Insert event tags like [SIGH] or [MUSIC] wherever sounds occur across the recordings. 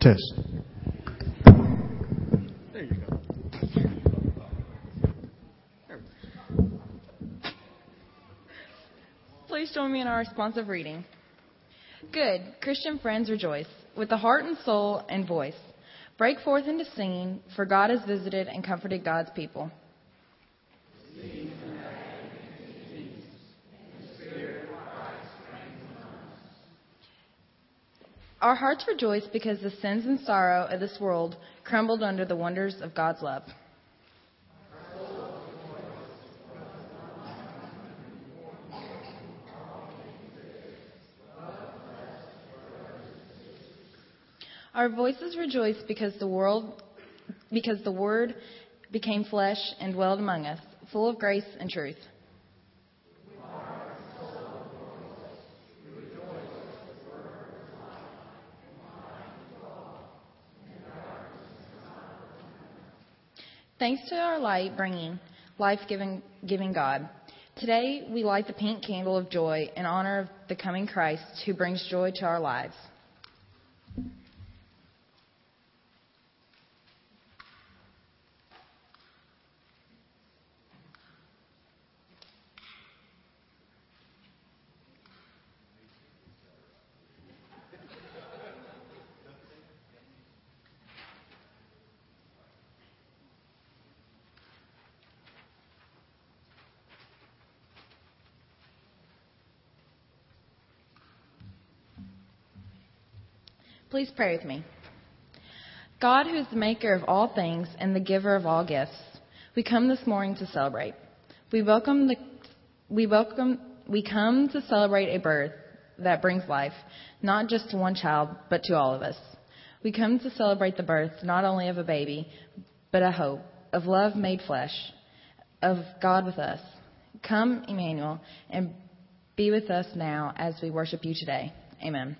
Test. Please join me in our responsive reading. Good, Christian friends, rejoice with the heart and soul and voice. Break forth into singing, for God has visited and comforted God's people. Our hearts rejoice because the sins and sorrow of this world crumbled under the wonders of God's love. Our voices rejoice because the world because the word became flesh and dwelled among us, full of grace and truth. Thanks to our light bringing life giving God. Today we light the pink candle of joy in honor of the coming Christ who brings joy to our lives. Please pray with me. God, who is the maker of all things and the giver of all gifts, we come this morning to celebrate. We welcome the, we welcome, we come to celebrate a birth that brings life, not just to one child, but to all of us. We come to celebrate the birth not only of a baby, but a hope of love made flesh, of God with us. Come, Emmanuel, and be with us now as we worship you today. Amen.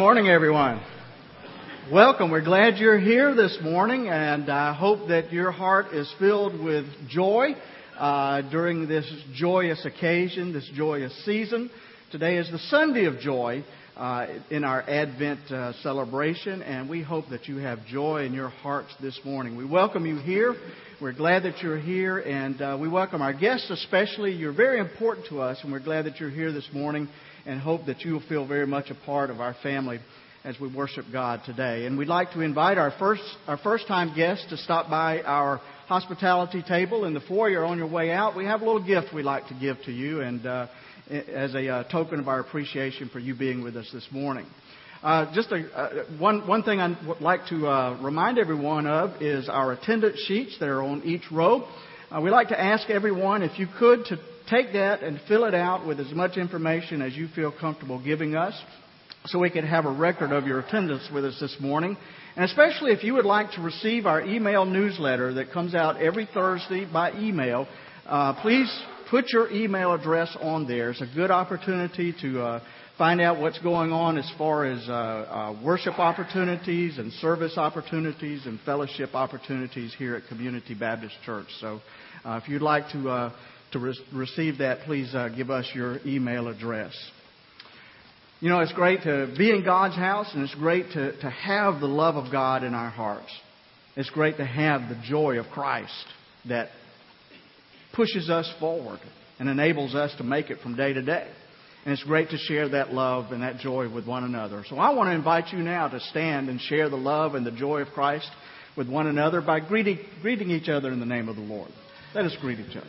Morning, everyone. Welcome. We're glad you're here this morning, and I hope that your heart is filled with joy uh, during this joyous occasion, this joyous season. Today is the Sunday of joy uh, in our Advent uh, celebration, and we hope that you have joy in your hearts this morning. We welcome you here. We're glad that you're here, and uh, we welcome our guests especially. You're very important to us, and we're glad that you're here this morning, and hope that you will feel very much a part of our family as we worship God today. And we'd like to invite our first our first time guests to stop by our hospitality table in the foyer on your way out. We have a little gift we'd like to give to you, and uh, as a uh, token of our appreciation for you being with us this morning. Uh, just a, uh, one, one thing I'd like to uh, remind everyone of is our attendance sheets that are on each row. Uh, we'd like to ask everyone, if you could, to take that and fill it out with as much information as you feel comfortable giving us so we can have a record of your attendance with us this morning. And especially if you would like to receive our email newsletter that comes out every Thursday by email, uh, please put your email address on there. It's a good opportunity to uh, find out what's going on as far as uh, uh worship opportunities and service opportunities and fellowship opportunities here at Community Baptist Church. So uh, if you'd like to, uh, to re- receive that, please uh, give us your email address. You know, it's great to be in God's house and it's great to, to have the love of God in our hearts. It's great to have the joy of Christ that pushes us forward and enables us to make it from day to day. And it's great to share that love and that joy with one another. So I want to invite you now to stand and share the love and the joy of Christ with one another by greeting, greeting each other in the name of the Lord. Let us greet each other.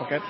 Okay.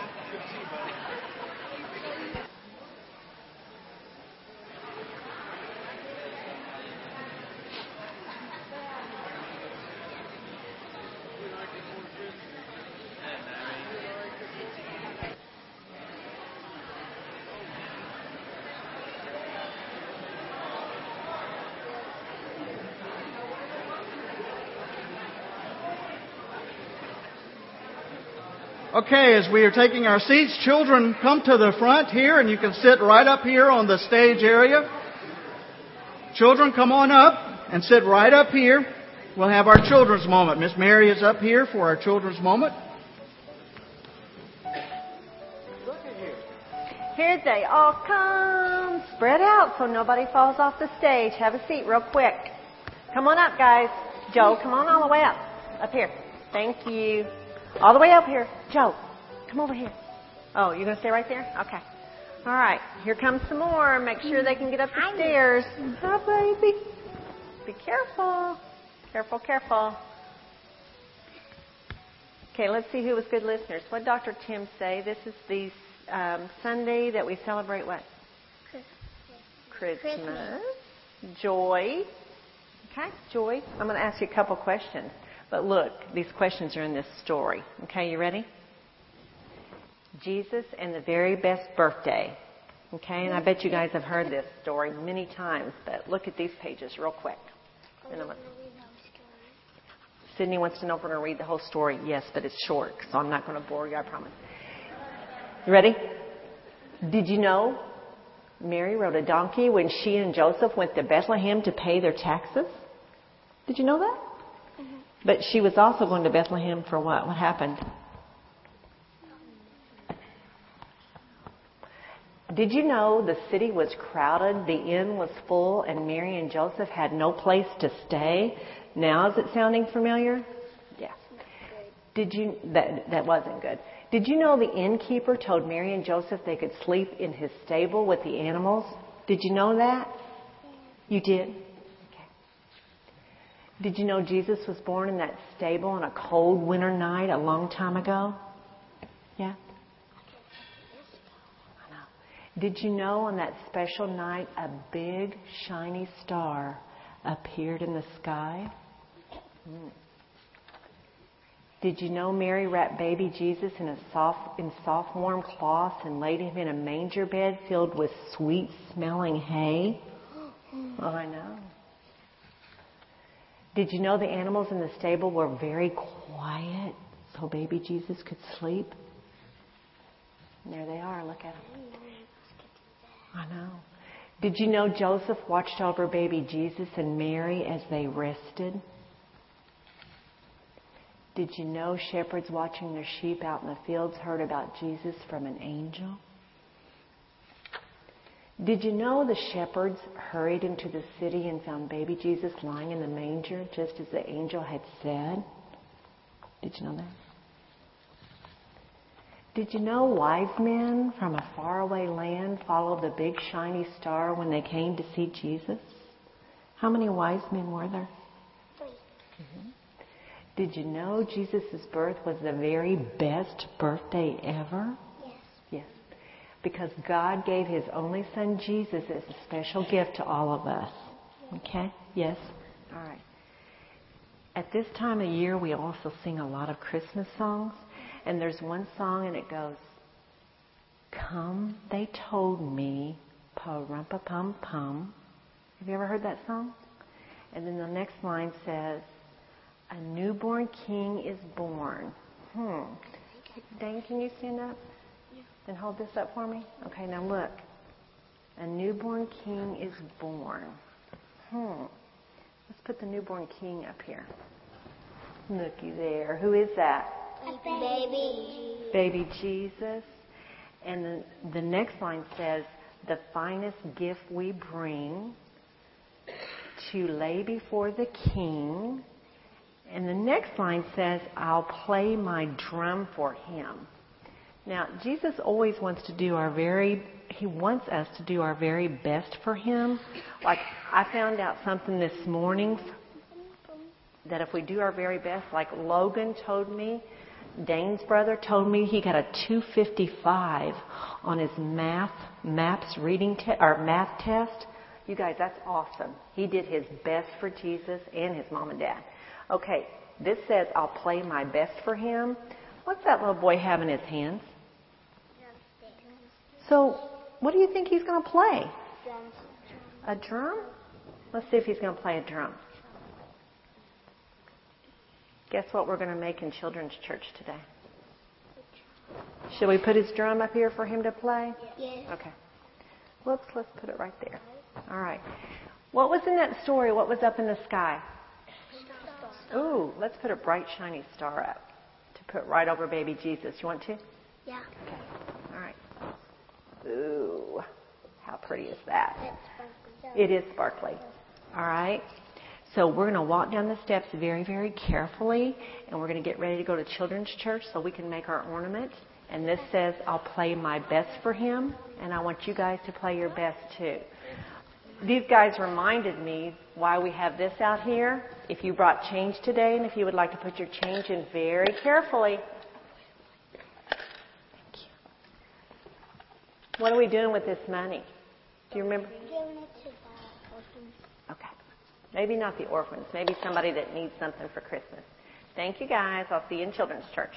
Okay, as we are taking our seats, children come to the front here and you can sit right up here on the stage area. Children, come on up and sit right up here. We'll have our children's moment. Miss Mary is up here for our children's moment. Look at here. Here they all come. Spread out so nobody falls off the stage. Have a seat real quick. Come on up, guys. Joe, come on all the way up. Up here. Thank you. All the way up here. Joe, come over here. Oh, you're going to stay right there? Okay. All right. Here comes some more. Make sure they can get up the stairs. Hi, baby. Be careful. Careful, careful. Okay, let's see who was good listeners. What did Dr. Tim say? This is the um, Sunday that we celebrate what? Christmas. Christmas. Joy. Okay, joy. I'm going to ask you a couple questions. But look, these questions are in this story. Okay, you ready? Jesus and the very best birthday. Okay, and I bet you guys have heard this story many times, but look at these pages real quick. Sydney wants to know if we're going to read the whole story. Yes, but it's short, so I'm not going to bore you, I promise. You ready? Did you know Mary rode a donkey when she and Joseph went to Bethlehem to pay their taxes? Did you know that? Mm-hmm. But she was also going to Bethlehem for what? What happened? Did you know the city was crowded, the inn was full, and Mary and Joseph had no place to stay? Now is it sounding familiar? Yeah. Did you that that wasn't good. Did you know the innkeeper told Mary and Joseph they could sleep in his stable with the animals? Did you know that? You did? Okay. Did you know Jesus was born in that stable on a cold winter night a long time ago? Yeah? Did you know on that special night a big shiny star appeared in the sky? Mm. Did you know Mary wrapped baby Jesus in a soft, in soft warm cloths and laid him in a manger bed filled with sweet smelling hay? [GASPS] Oh, I know. Did you know the animals in the stable were very quiet so baby Jesus could sleep? And there they are. Look at them. I know. Did you know Joseph watched over baby Jesus and Mary as they rested? Did you know shepherds watching their sheep out in the fields heard about Jesus from an angel? Did you know the shepherds hurried into the city and found baby Jesus lying in the manger just as the angel had said? Did you know that? Did you know wise men from a faraway land followed the big shiny star when they came to see Jesus? How many wise men were there? 3 mm-hmm. Did you know Jesus' birth was the very best birthday ever? Yes. Yes. Because God gave His only Son Jesus as a special gift to all of us. Okay? Yes? All right. At this time of year, we also sing a lot of Christmas songs. And there's one song, and it goes, Come, they told me, pa-rum-pa pum pum. Have you ever heard that song? And then the next line says, a newborn king is born. Hmm. Dane, can you stand up and hold this up for me? Okay, now look. A newborn king is born. Hmm. Let's put the newborn king up here. Looky there. Who is that? Baby. Baby Jesus. And the, the next line says, the finest gift we bring to lay before the king and the next line says, I'll play my drum for him. Now, Jesus always wants to do our very, he wants us to do our very best for him. Like, I found out something this morning that if we do our very best, like Logan told me, Dane's brother told me he got a 255 on his math, maps reading te- or math test. You guys, that's awesome. He did his best for Jesus and his mom and dad. Okay, this says, I'll play my best for him. What's that little boy have in his hands? So, what do you think he's going to play? A drum? Let's see if he's going to play a drum. Guess what we're going to make in children's church today? Should we put his drum up here for him to play? Yes. Okay. Whoops, let's put it right there. All right. What was in that story? What was up in the sky? Ooh, let's put a bright, shiny star up to put right over baby Jesus. You want to? Yeah. Okay. All right. Ooh, how pretty is that? It is sparkly. All right. So we're going to walk down the steps very, very carefully, and we're going to get ready to go to children's church so we can make our ornament. And this says, I'll play my best for him, and I want you guys to play your best too. These guys reminded me why we have this out here. If you brought change today and if you would like to put your change in very carefully. Thank you. What are we doing with this money? Do you remember? Giving it to. Maybe not the orphans. Maybe somebody that needs something for Christmas. Thank you guys. I'll see you in children's church.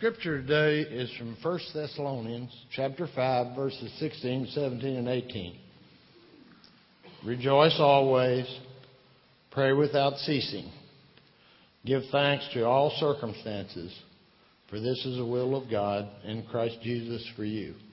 Scripture today is from 1 Thessalonians chapter 5 verses 16, 17 and 18. Rejoice always, pray without ceasing. Give thanks to all circumstances, for this is the will of God in Christ Jesus for you. You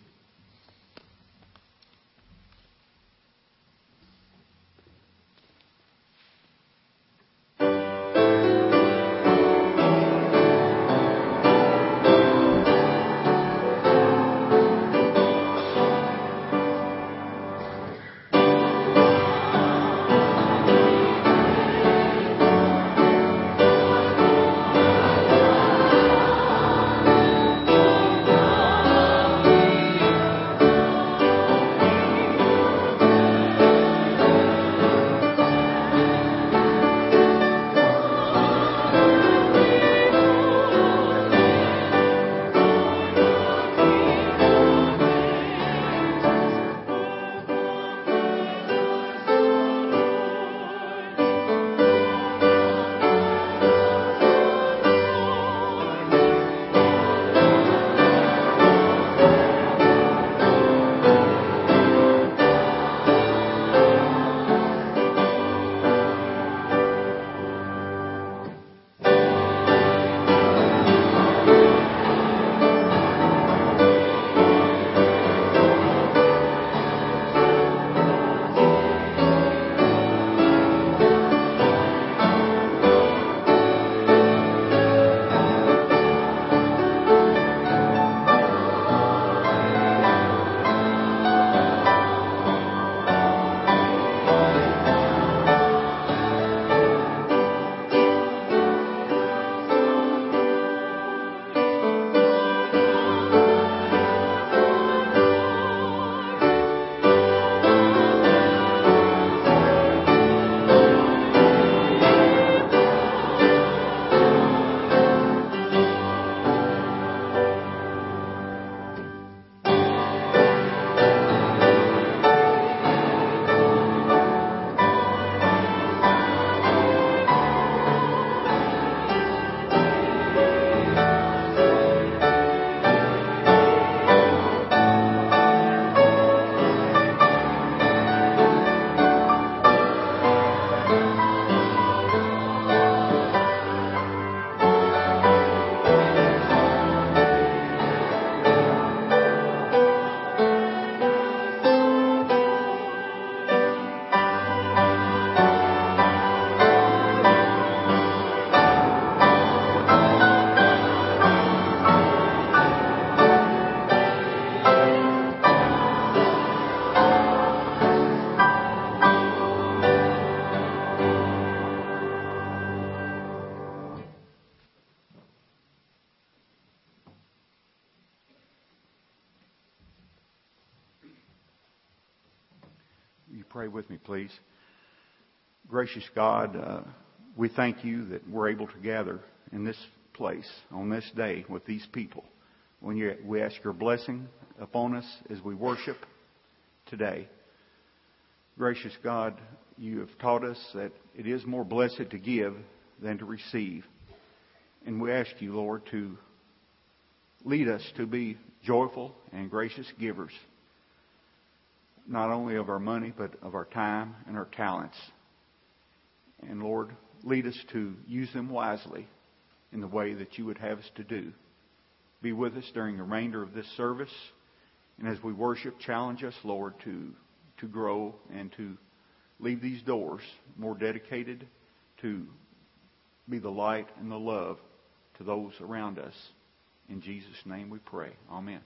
Gracious God, uh, we thank you that we're able to gather in this place on this day with these people. When you, we ask your blessing upon us as we worship today. Gracious God, you have taught us that it is more blessed to give than to receive. And we ask you, Lord, to lead us to be joyful and gracious givers, not only of our money, but of our time and our talents. And Lord, lead us to use them wisely in the way that you would have us to do. Be with us during the remainder of this service. And as we worship, challenge us, Lord, to, to grow and to leave these doors more dedicated to be the light and the love to those around us. In Jesus' name we pray. Amen.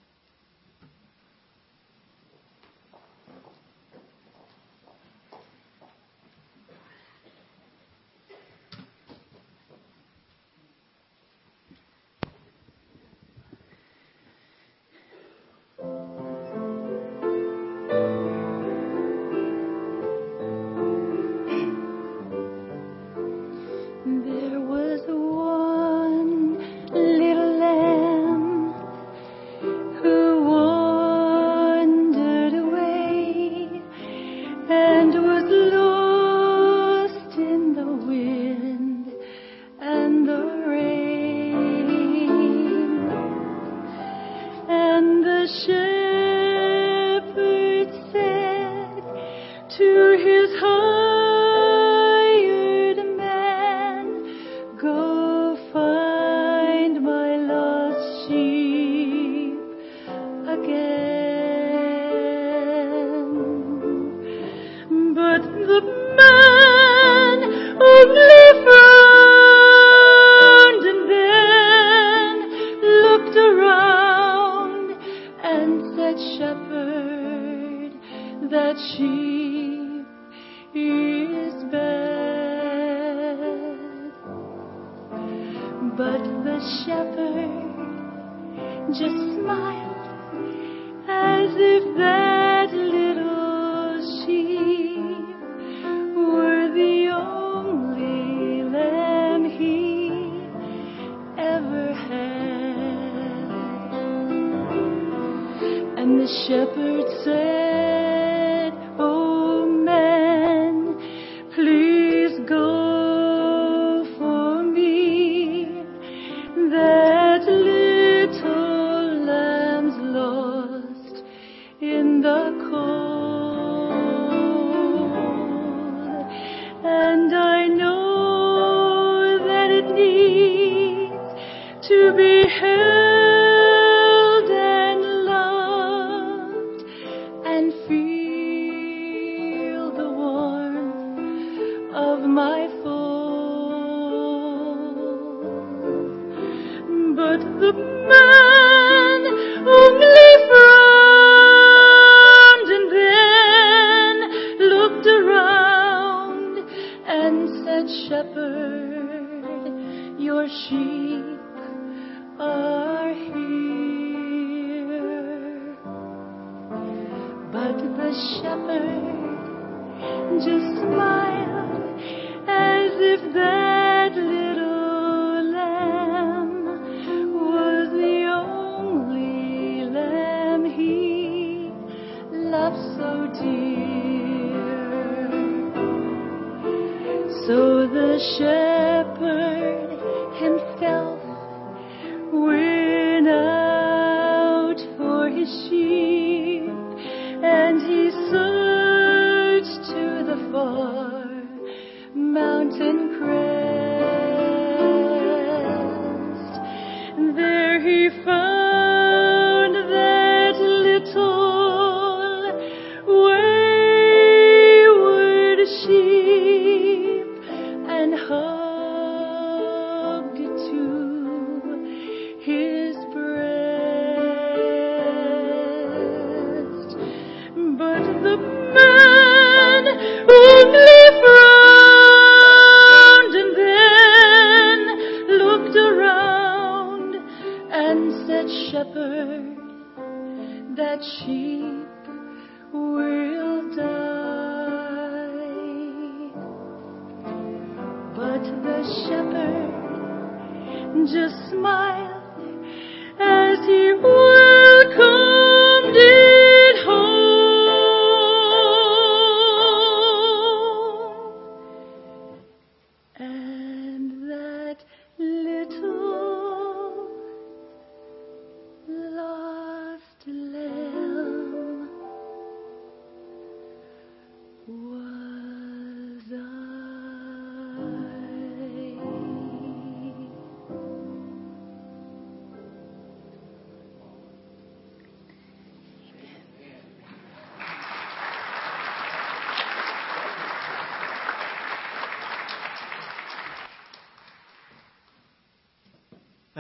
Shepherd said,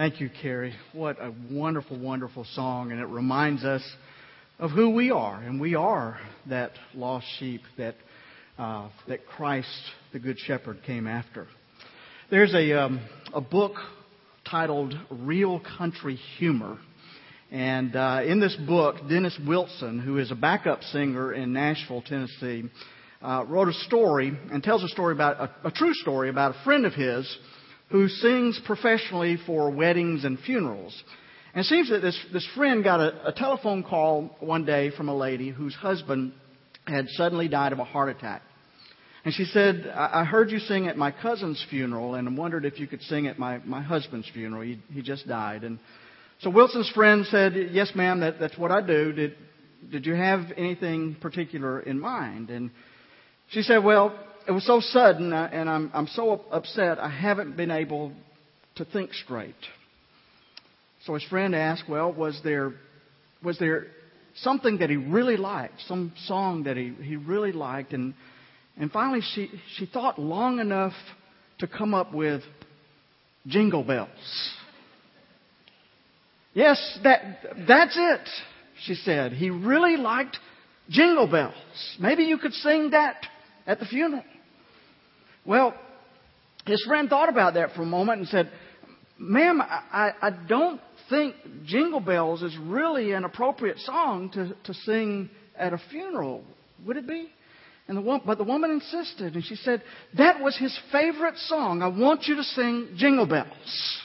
Thank you, Carrie. What a wonderful, wonderful song, and it reminds us of who we are, and we are that lost sheep that uh, that Christ, the Good Shepherd, came after. There's a um, a book titled "Real Country Humor," and uh, in this book, Dennis Wilson, who is a backup singer in Nashville, Tennessee, uh, wrote a story and tells a story about a, a true story about a friend of his who sings professionally for weddings and funerals. And it seems that this, this friend got a, a telephone call one day from a lady whose husband had suddenly died of a heart attack. And she said, I I heard you sing at my cousin's funeral and wondered if you could sing at my, my husband's funeral. He, he just died. And so Wilson's friend said, Yes, ma'am, that, that's what I do. Did, did you have anything particular in mind? And she said, Well, it was so sudden uh, and I'm, I'm so upset I haven't been able to think straight. So his friend asked, Well, was there, was there something that he really liked, some song that he, he really liked? And, and finally, she, she thought long enough to come up with Jingle Bells. Yes, that, that's it, she said. He really liked Jingle bells. Maybe you could sing that at the funeral. Well, his friend thought about that for a moment and said, Ma'am, I, I don't think Jingle Bells is really an appropriate song to, to sing at a funeral. Would it be? And the, but the woman insisted, and she said, That was his favorite song. I want you to sing Jingle Bells.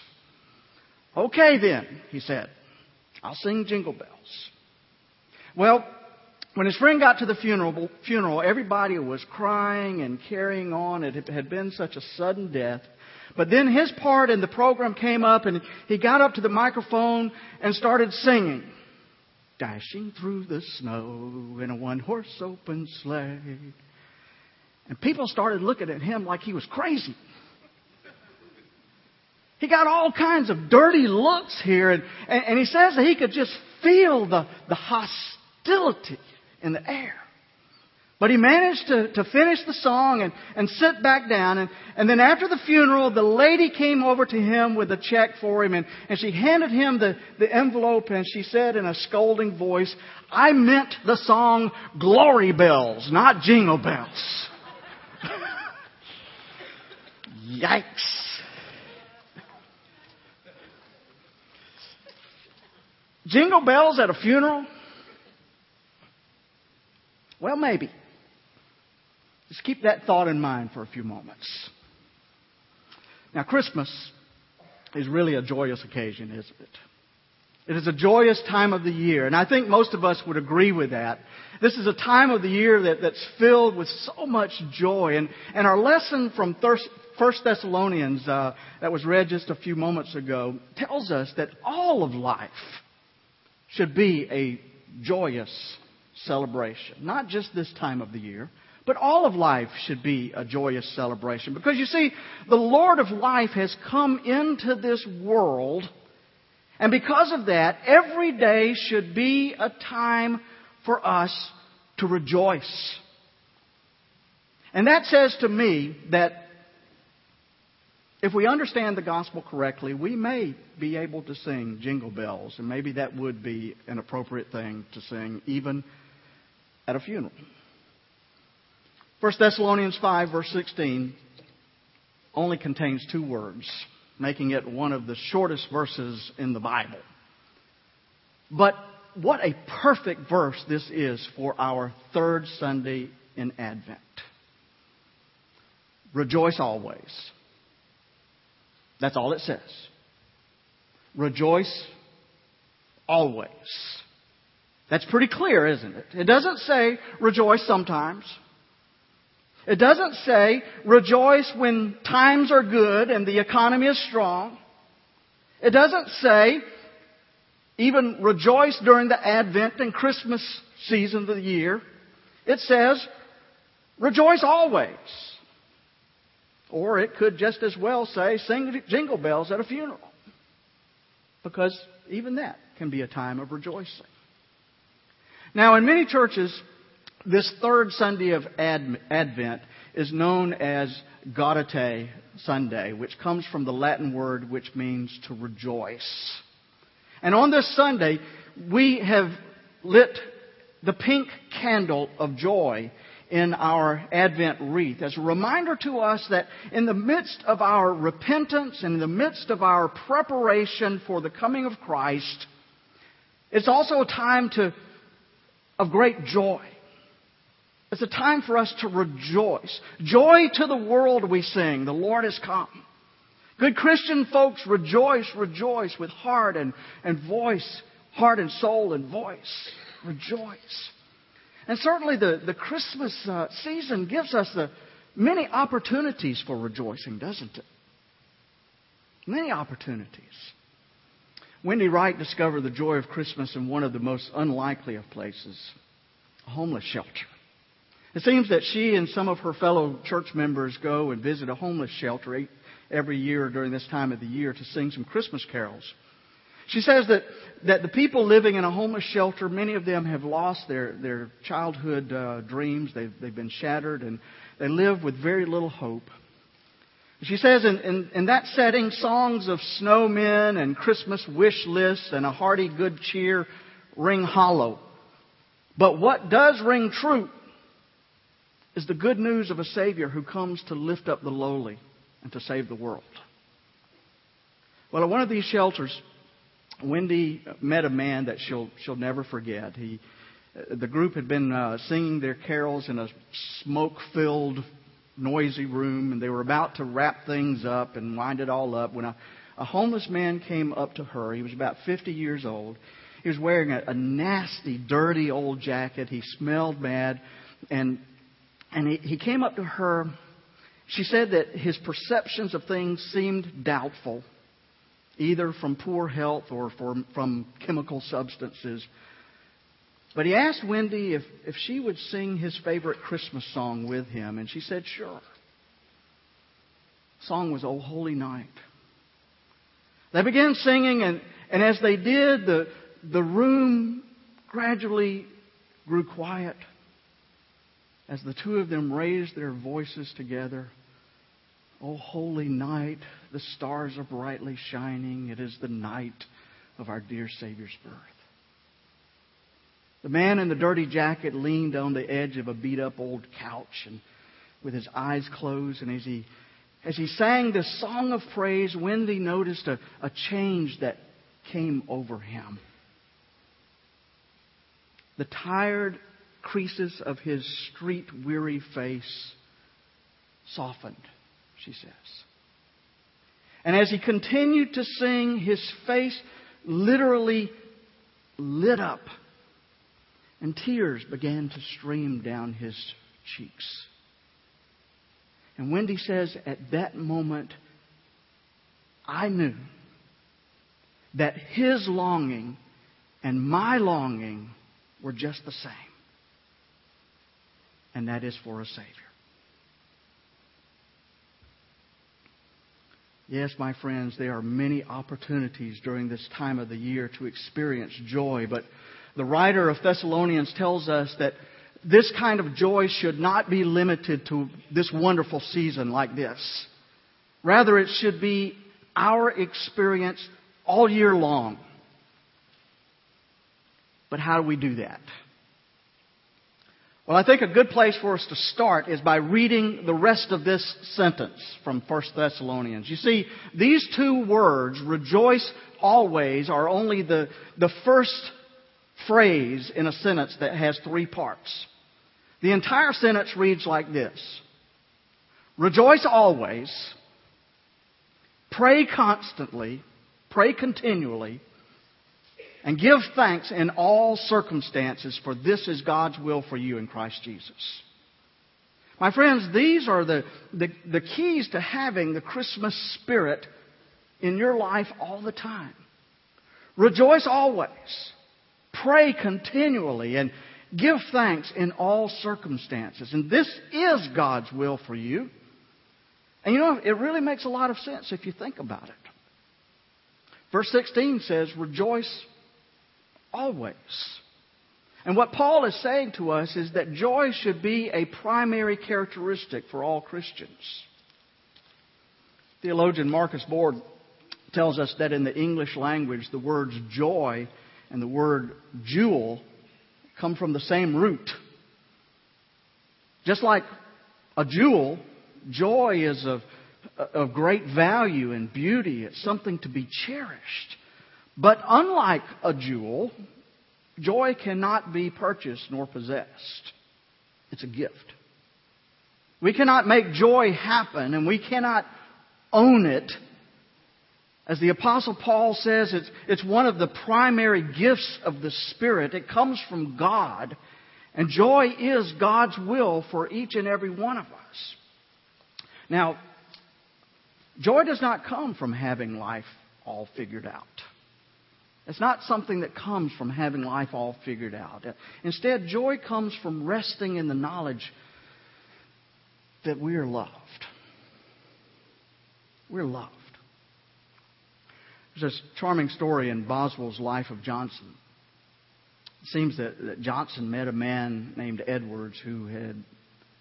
Okay, then, he said. I'll sing Jingle Bells. Well, when his friend got to the funeral, funeral, everybody was crying and carrying on. It had been such a sudden death. But then his part in the program came up and he got up to the microphone and started singing. Dashing through the snow in a one horse open sleigh. And people started looking at him like he was crazy. He got all kinds of dirty looks here, and, and, he says that he could just feel the, the hostility in the air. But he managed to, to finish the song and, and sit back down. And, and then after the funeral, the lady came over to him with a check for him. And, and she handed him the, the envelope and she said in a scolding voice, I meant the song Glory Bells, not Jingle Bells. [LAUGHS] Yikes. Jingle bells at a funeral? Well, maybe. Just keep that thought in mind for a few moments. Now, Christmas is really a joyous occasion, isn't it? It is a joyous time of the year, and I think most of us would agree with that. This is a time of the year that, that's filled with so much joy, and, and our lesson from First Thessalonians uh, that was read just a few moments ago tells us that all of life should be a joyous celebration. Not just this time of the year, but all of life should be a joyous celebration. Because you see, the Lord of life has come into this world, and because of that, every day should be a time for us to rejoice. And that says to me that if we understand the gospel correctly, we may be able to sing jingle bells, and maybe that would be an appropriate thing to sing even at a funeral. 1 Thessalonians 5, verse 16, only contains two words, making it one of the shortest verses in the Bible. But what a perfect verse this is for our third Sunday in Advent. Rejoice always. That's all it says. Rejoice always. That's pretty clear, isn't it? It doesn't say rejoice sometimes. It doesn't say rejoice when times are good and the economy is strong. It doesn't say even rejoice during the Advent and Christmas season of the year. It says rejoice always. Or it could just as well say, sing jingle bells at a funeral. Because even that can be a time of rejoicing. Now, in many churches, this third Sunday of Advent is known as Gaudete Sunday, which comes from the Latin word which means to rejoice. And on this Sunday, we have lit the pink candle of joy in our Advent wreath as a reminder to us that in the midst of our repentance and in the midst of our preparation for the coming of Christ, it's also a time to, of great joy. It's a time for us to rejoice. Joy to the world, we sing. The Lord has come. Good Christian folks, rejoice, rejoice with heart and, and voice, heart and soul and voice. Rejoice. And certainly the, the Christmas uh, season gives us the many opportunities for rejoicing, doesn't it? Many opportunities. Wendy Wright discovered the joy of Christmas in one of the most unlikely of places a homeless shelter. It seems that she and some of her fellow church members go and visit a homeless shelter every year during this time of the year to sing some Christmas carols. She says that, that the people living in a homeless shelter, many of them have lost their, their childhood uh, dreams. They've, they've been shattered and they live with very little hope. She says in, in, in that setting, songs of snowmen and Christmas wish lists and a hearty good cheer ring hollow. But what does ring true is the good news of a Savior who comes to lift up the lowly and to save the world. Well, at one of these shelters, Wendy met a man that she'll she'll never forget. He, the group had been uh, singing their carols in a smoke-filled, noisy room, and they were about to wrap things up and wind it all up when a, a homeless man came up to her. He was about 50 years old. He was wearing a, a nasty, dirty old jacket. He smelled bad, and and he, he came up to her. She said that his perceptions of things seemed doubtful either from poor health or from, from chemical substances. But he asked Wendy if, if she would sing his favorite Christmas song with him, and she said, sure. The song was Oh Holy Night. They began singing, and, and as they did, the, the room gradually grew quiet as the two of them raised their voices together. Oh, holy night, the stars are brightly shining. It is the night of our dear Savior's birth. The man in the dirty jacket leaned on the edge of a beat up old couch and with his eyes closed and as he as he sang this song of praise, Wendy noticed a, a change that came over him. The tired creases of his street weary face softened she says. And as he continued to sing, his face literally lit up, and tears began to stream down his cheeks. And Wendy says, at that moment, I knew that his longing and my longing were just the same. And that is for a Savior. Yes, my friends, there are many opportunities during this time of the year to experience joy, but the writer of Thessalonians tells us that this kind of joy should not be limited to this wonderful season like this. Rather, it should be our experience all year long. But how do we do that? Well, I think a good place for us to start is by reading the rest of this sentence from 1 Thessalonians. You see, these two words, rejoice always, are only the, the first phrase in a sentence that has three parts. The entire sentence reads like this. Rejoice always, pray constantly, pray continually, and give thanks in all circumstances, for this is God's will for you in Christ Jesus. My friends, these are the, the, the, keys to having the Christmas spirit in your life all the time. Rejoice always. Pray continually and give thanks in all circumstances. And this is God's will for you. And you know, it really makes a lot of sense if you think about it. Verse 16 says, Rejoice always. And what Paul is saying to us is that joy should be a primary characteristic for all Christians. Theologian Marcus Borg tells us that in the English language, the words joy and the word jewel come from the same root. Just like a jewel, joy is of, of great value and beauty. It's something to be cherished. But unlike a jewel, joy cannot be purchased nor possessed. It's a gift. We cannot make joy happen and we cannot own it. As the Apostle Paul says, it's, it's one of the primary gifts of the Spirit. It comes from God. And joy is God's will for each and every one of us. Now, joy does not come from having life all figured out. It's not something that comes from having life all figured out. Instead, joy comes from resting in the knowledge that we are loved. We're loved. There's this charming story in Boswell's Life of Johnson. It seems that, that Johnson met a man named Edwards who had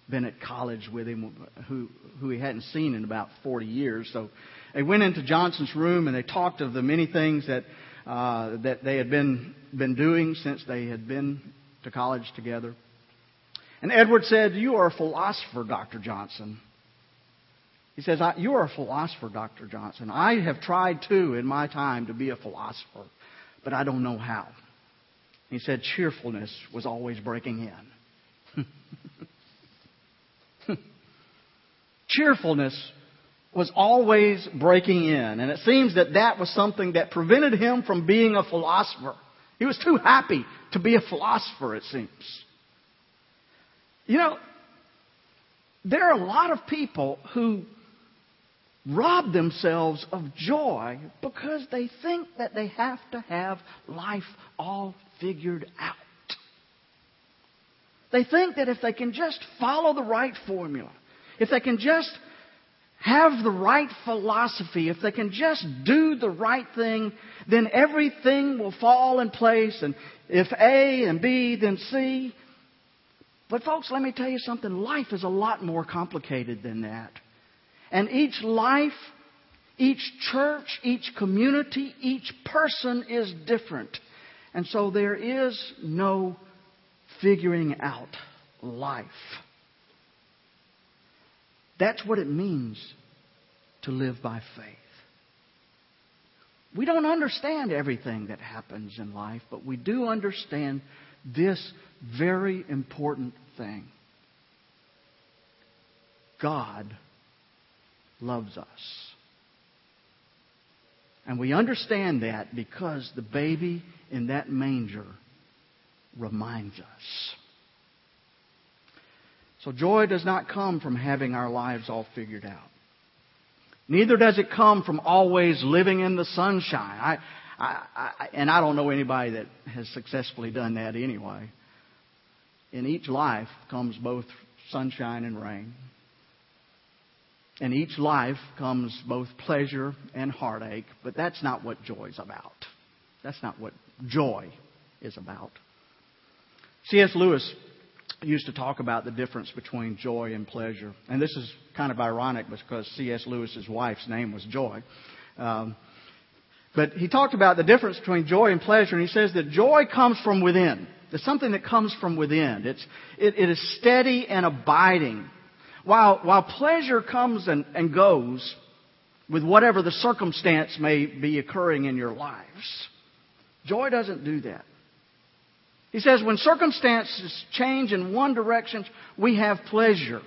been at college with him, who, who he hadn't seen in about 40 years. So they went into Johnson's room and they talked of the many things that uh, that they had been been doing since they had been to college together. And Edward said, You are a philosopher, Dr. Johnson. He says, You are a philosopher, Dr. Johnson. I have tried too in my time to be a philosopher, but I don't know how. He said, Cheerfulness was always breaking in. [LAUGHS] Cheerfulness was always breaking in. And it seems that that was something that prevented him from being a philosopher. He was too happy to be a philosopher, it seems. You know, there are a lot of people who rob themselves of joy because they think that they have to have life all figured out. They think that if they can just follow the right formula, if they can just have the right philosophy, if they can just do the right thing, then everything will fall in place. And if A and B, then C. But folks, let me tell you something. Life is a lot more complicated than that. And each life, each church, each community, each person is different. And so there is no figuring out life. That's what it means to live by faith. We don't understand everything that happens in life, but we do understand this very important thing God loves us. And we understand that because the baby in that manger reminds us. So joy does not come from having our lives all figured out. Neither does it come from always living in the sunshine. I, I, I, and I don't know anybody that has successfully done that anyway. In each life comes both sunshine and rain. In each life comes both pleasure and heartache, but that's not what joy's about. That's not what joy is about. C.S. Lewis used to talk about the difference between joy and pleasure. And this is kind of ironic because C.S. Lewis's wife's name was Joy. Um, but he talked about the difference between joy and pleasure, and he says that joy comes from within. It's something that comes from within. It's, it, it is steady and abiding. While, while pleasure comes and, and goes with whatever the circumstance may be occurring in your lives, joy doesn't do that. He says, when circumstances change in one direction, we have pleasure.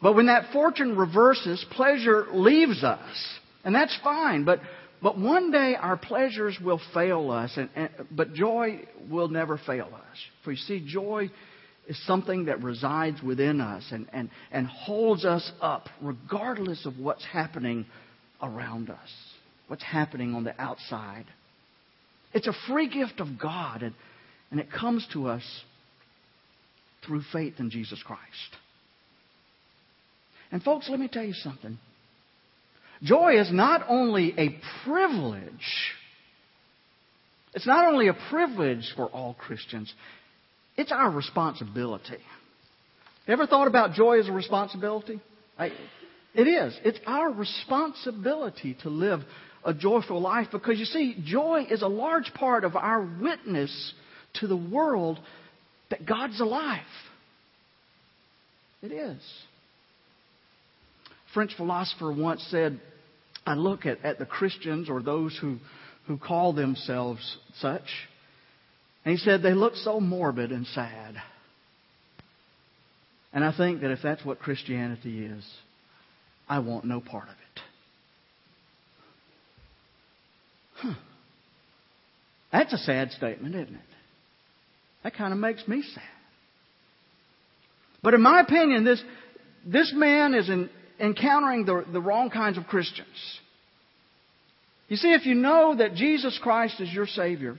But when that fortune reverses, pleasure leaves us. And that's fine. But, but one day our pleasures will fail us, and, and, but joy will never fail us. For you see, joy is something that resides within us and, and, and holds us up regardless of what's happening around us, what's happening on the outside. It's a free gift of God. And, and it comes to us through faith in Jesus Christ. And, folks, let me tell you something. Joy is not only a privilege, it's not only a privilege for all Christians, it's our responsibility. Ever thought about joy as a responsibility? I, it is. It's our responsibility to live a joyful life because you see, joy is a large part of our witness to the world that God's alive. It is. French philosopher once said, I look at, at the Christians or those who, who call themselves such, and he said, they look so morbid and sad. And I think that if that's what Christianity is, I want no part of it. Huh. That's a sad statement, isn't it? That kind of makes me sad. But in my opinion, this, this man is in, encountering the, the wrong kinds of Christians. You see, if you know that Jesus Christ is your Savior,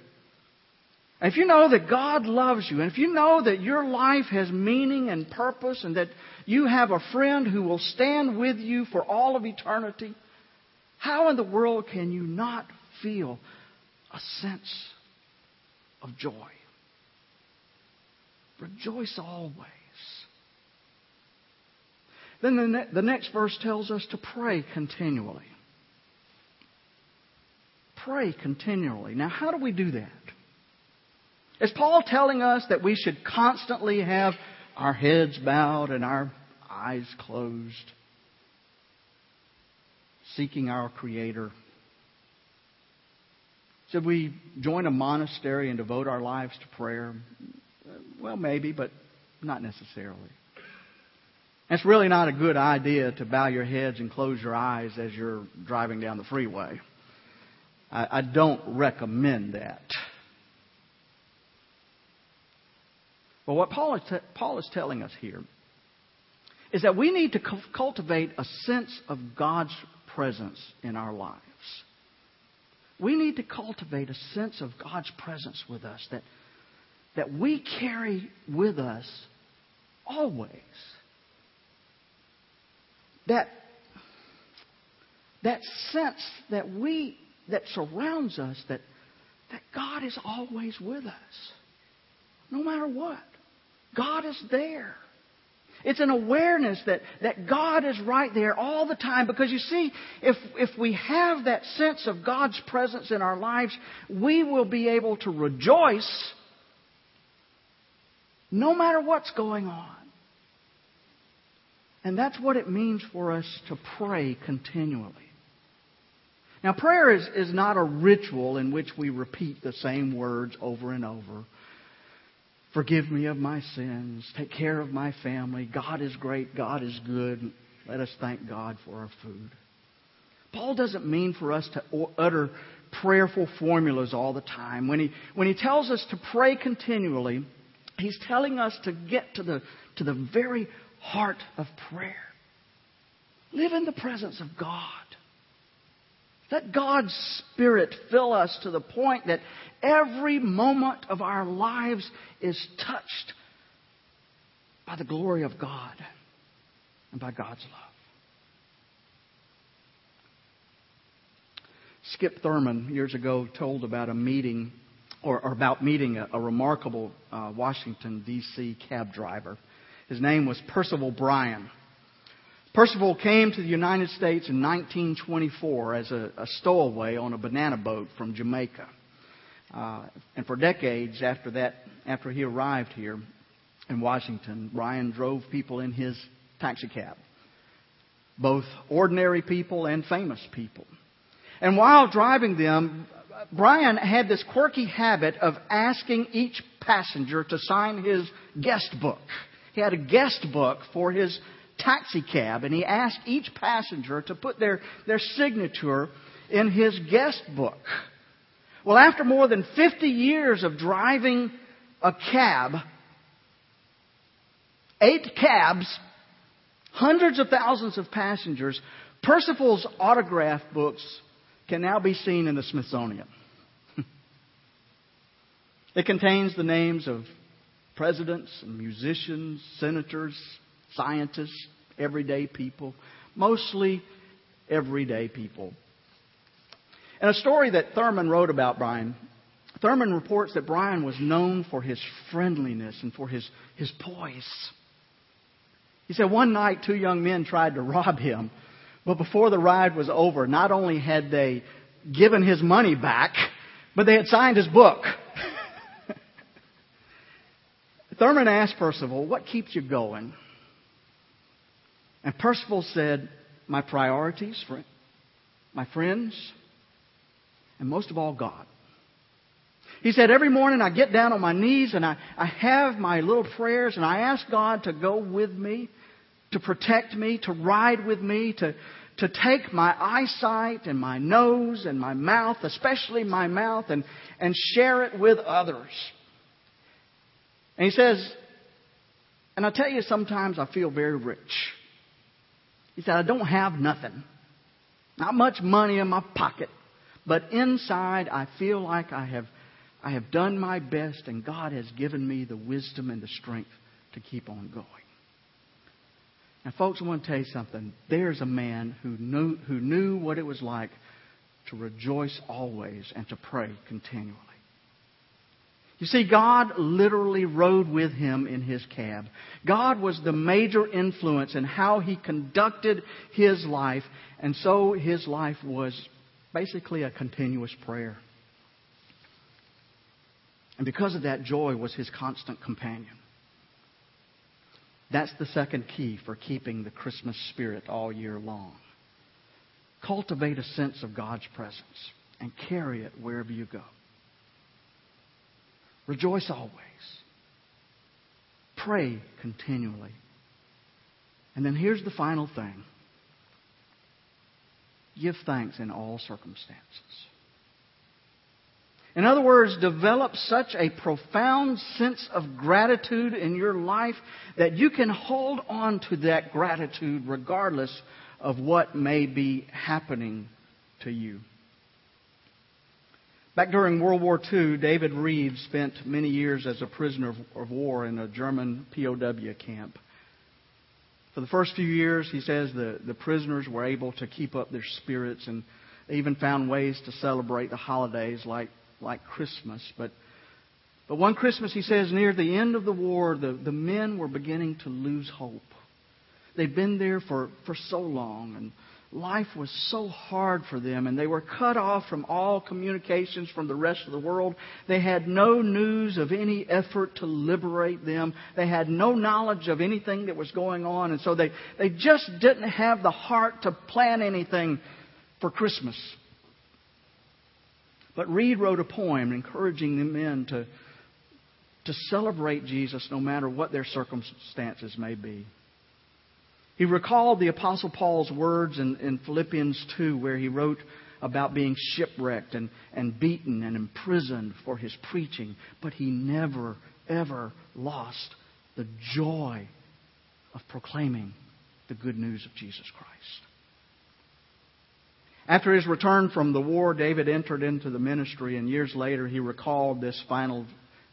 if you know that God loves you, and if you know that your life has meaning and purpose, and that you have a friend who will stand with you for all of eternity, how in the world can you not feel a sense of joy? Rejoice always. Then the, ne- the next verse tells us to pray continually. Pray continually. Now, how do we do that? Is Paul telling us that we should constantly have our heads bowed and our eyes closed, seeking our Creator? Should we join a monastery and devote our lives to prayer? Well, maybe, but not necessarily. It's really not a good idea to bow your heads and close your eyes as you're driving down the freeway. I, I don't recommend that. But what Paul is, t- Paul is telling us here is that we need to cultivate a sense of God's presence in our lives. We need to cultivate a sense of God's presence with us that, that we carry with us always. That, that sense that we that surrounds us that, that God is always with us. No matter what. God is there. It's an awareness that, that God is right there all the time because you see, if, if we have that sense of God's presence in our lives, we will be able to rejoice no matter what's going on. And that's what it means for us to pray continually. Now, prayer is, is not a ritual in which we repeat the same words over and over. Forgive me of my sins. Take care of my family. God is great. God is good. Let us thank God for our food. Paul doesn't mean for us to utter prayerful formulas all the time. When he, when he tells us to pray continually, he's telling us to get to the, to the very heart of prayer. Live in the presence of God. Let God's Spirit fill us to the point that every moment of our lives is touched by the glory of God and by God's love. Skip Thurman years ago told about a meeting or, or about meeting a, a remarkable uh, Washington D.C. cab driver. His name was Percival Bryan. Percival came to the United States in 1924 as a, a stowaway on a banana boat from Jamaica. Uh, and for decades after that, after he arrived here in Washington, Bryan drove people in his taxicab, both ordinary people and famous people. And while driving them, Bryan had this quirky habit of asking each passenger to sign his guest book. He had a guest book for his taxi cab and he asked each passenger to put their, their signature in his guest book. Well, after more than 50 years of driving a cab, eight cabs, hundreds of thousands of passengers, Percival's autograph books can now be seen in the Smithsonian. [LAUGHS] it contains the names of presidents and musicians, senators, scientists, everyday people, mostly everyday people. And a story that Thurman wrote about Bryan. Thurman reports that Bryan was known for his friendliness and for his, his poise. He said one night two young men tried to rob him, but before the ride was over, not only had they given his money back, but they had signed his book. [LAUGHS] Thurman asked Percival, What keeps you going? And Percival said, My priorities, my friends, and most of all, God. He said, Every morning I get down on my knees and I, I have my little prayers and I ask God to go with me, to protect me, to ride with me, to, to take my eyesight and my nose and my mouth, especially my mouth, and, and share it with others. And he says, and I tell you, sometimes I feel very rich. He said, I don't have nothing. Not much money in my pocket. But inside, I feel like I have, I have done my best and God has given me the wisdom and the strength to keep on going. Now, folks, I want to tell you something. There's a man who knew, who knew what it was like to rejoice always and to pray continually. You see, God literally rode with him in his cab. God was the major influence in how he conducted his life, and so his life was basically a continuous prayer. And because of that, joy was his constant companion. That's the second key for keeping the Christmas spirit all year long. Cultivate a sense of God's presence and carry it wherever you go. Rejoice always. Pray continually. And then here's the final thing give thanks in all circumstances. In other words, develop such a profound sense of gratitude in your life that you can hold on to that gratitude regardless of what may be happening to you. Back during World War II, David Reed spent many years as a prisoner of war in a German POW camp. For the first few years, he says the, the prisoners were able to keep up their spirits and even found ways to celebrate the holidays like, like Christmas. But, but one Christmas, he says, near the end of the war, the, the men were beginning to lose hope. They'd been there for, for so long, and life was so hard for them, and they were cut off from all communications from the rest of the world. They had no news of any effort to liberate them. They had no knowledge of anything that was going on, and so they, they just didn't have the heart to plan anything for Christmas. But Reed wrote a poem encouraging the men to, to celebrate Jesus no matter what their circumstances may be. He recalled the Apostle Paul's words in, in Philippians 2, where he wrote about being shipwrecked and, and beaten and imprisoned for his preaching, but he never, ever lost the joy of proclaiming the good news of Jesus Christ. After his return from the war, David entered into the ministry, and years later he recalled this final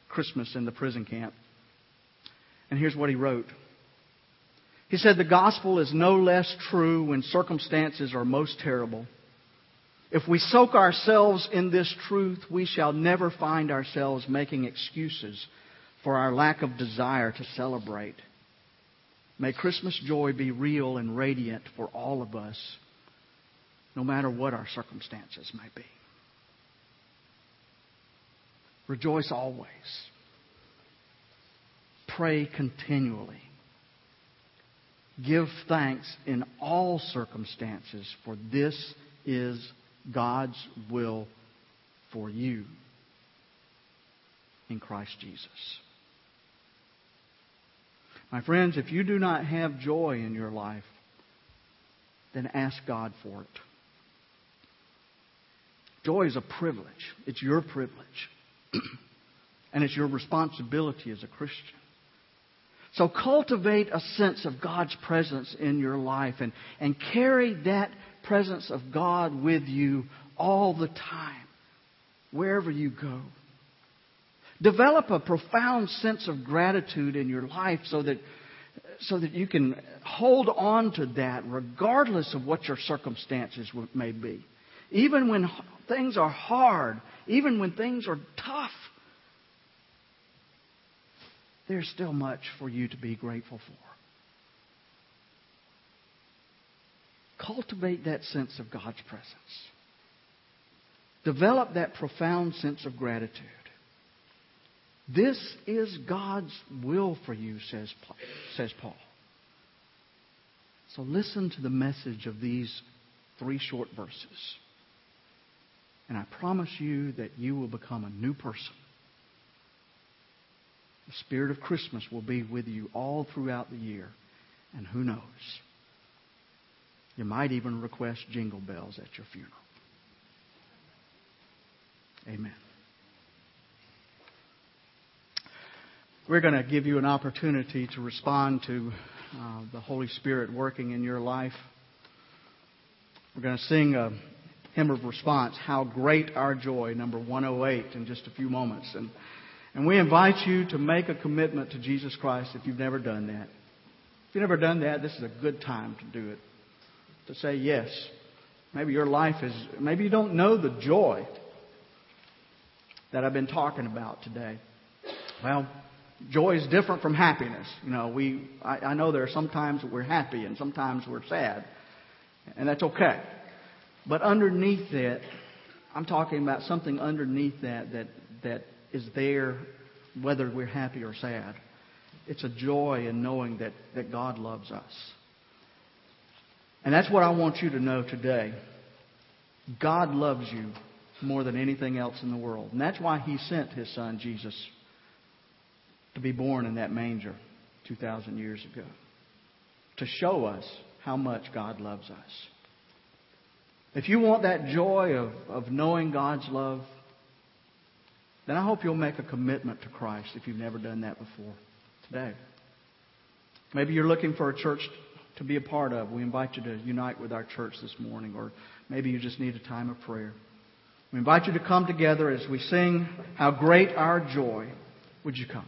Christmas in the prison camp. And here's what he wrote. He said, The gospel is no less true when circumstances are most terrible. If we soak ourselves in this truth, we shall never find ourselves making excuses for our lack of desire to celebrate. May Christmas joy be real and radiant for all of us, no matter what our circumstances may be. Rejoice always. Pray continually. Give thanks in all circumstances, for this is God's will for you in Christ Jesus. My friends, if you do not have joy in your life, then ask God for it. Joy is a privilege. It's your privilege. [CLEARS THROAT] and it's your responsibility as a Christian. So cultivate a sense of God's presence in your life and, and carry that presence of God with you all the time, wherever you go. Develop a profound sense of gratitude in your life so that, so that you can hold on to that regardless of what your circumstances may be. Even when things are hard, even when things are tough, there's still much for you to be grateful for. Cultivate that sense of God's presence. Develop that profound sense of gratitude. This is God's will for you, says, says Paul. So listen to the message of these three short verses. And I promise you that you will become a new person the spirit of Christmas will be with you all throughout the year. And who knows? You might even request jingle bells at your funeral. Amen. We're going to give you an opportunity to respond to uh, the Holy Spirit working in your life. We're going to sing a hymn of response, How Great Our Joy, number 108, in just a few moments. And and we invite you to make a commitment to Jesus Christ if you've never done that. If you've never done that, this is a good time to do it. To say yes. Maybe your life is, maybe you don't know the joy that I've been talking about today. Well, joy is different from happiness. You know, we, I, I know there are sometimes we're happy and sometimes we're sad. And that's okay. But underneath that, I'm talking about something underneath that that, that is there whether we're happy or sad. It's a joy in knowing that, that God loves us. And that's what I want you to know today. God loves you more than anything else in the world. And that's why He sent His Son, Jesus, to be born in that manger 2,000 years ago. To show us how much God loves us. If you want that joy of, of knowing God's love, then I hope you'll make a commitment to Christ if you've never done that before today. Maybe you're looking for a church to be a part of. We invite you to unite with our church this morning, or maybe you just need a time of prayer. We invite you to come together as we sing How Great Our Joy. Would you come?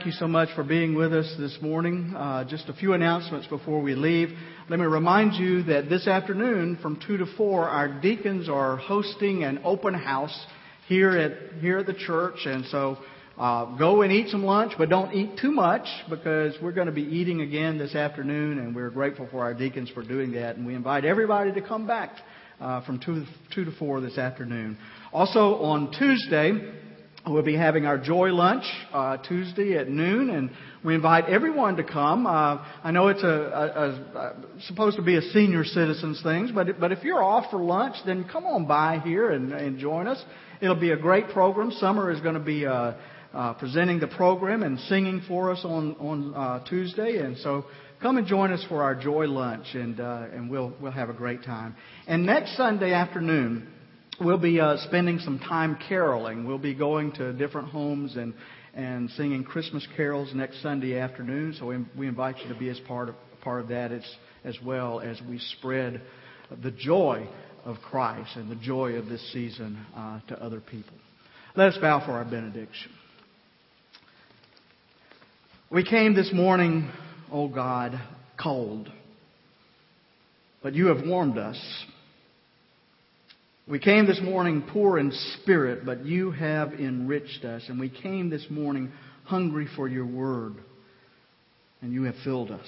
Thank you so much for being with us this morning. Uh, just a few announcements before we leave. Let me remind you that this afternoon from 2 to 4, our deacons are hosting an open house here at, here at the church. And so uh, go and eat some lunch, but don't eat too much because we're going to be eating again this afternoon, and we're grateful for our deacons for doing that. And we invite everybody to come back uh, from 2, 2 to 4 this afternoon. Also on Tuesday, We'll be having our joy lunch uh, Tuesday at noon, and we invite everyone to come. Uh, I know it's a, a, a, supposed to be a senior citizens thing, but but if you're off for lunch, then come on by here and, and join us. It'll be a great program. Summer is going to be uh, uh, presenting the program and singing for us on on uh, Tuesday, and so come and join us for our joy lunch, and uh, and we'll we'll have a great time. And next Sunday afternoon we'll be uh, spending some time caroling. We'll be going to different homes and and singing Christmas carols next Sunday afternoon. So we, we invite you to be as part of part of that as as well as we spread the joy of Christ and the joy of this season uh, to other people. Let us bow for our benediction. We came this morning, O oh God, cold, but you have warmed us. We came this morning poor in spirit, but you have enriched us. And we came this morning hungry for your word, and you have filled us.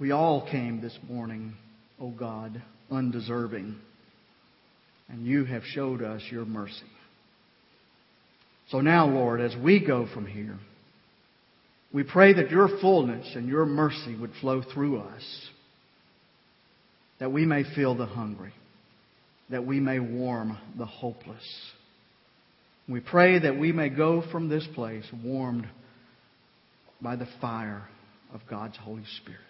We all came this morning, O oh God, undeserving, and you have showed us your mercy. So now, Lord, as we go from here, we pray that your fullness and your mercy would flow through us that we may feel the hungry, that we may warm the hopeless. We pray that we may go from this place warmed by the fire of God's Holy Spirit.